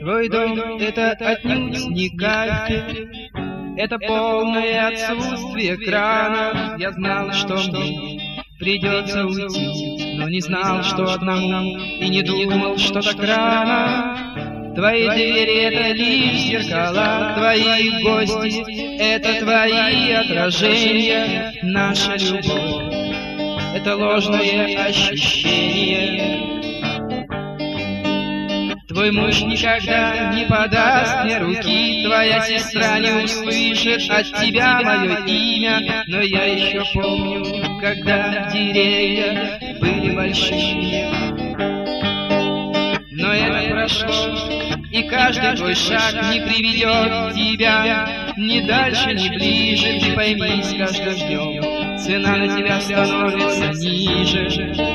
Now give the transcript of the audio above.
Твой дом — это отнюдь не кафель, Это полное отсутствие крана. Я знал, что мне придется уйти, Но не знал, что одному, И не думал, что так рано. Твои двери — это лишь зеркала, Твои гости — это твои отражения, Наша любовь — это ложное ощущение. Твой муж никогда не подаст мне руки, Твоя сестра не услышит от тебя мое имя, Но я еще помню, когда деревья были большими. Но это прошло, и каждый твой шаг не приведет тебя Ни дальше, ни ближе, ты пойми с каждым днем Цена на тебя становится ниже.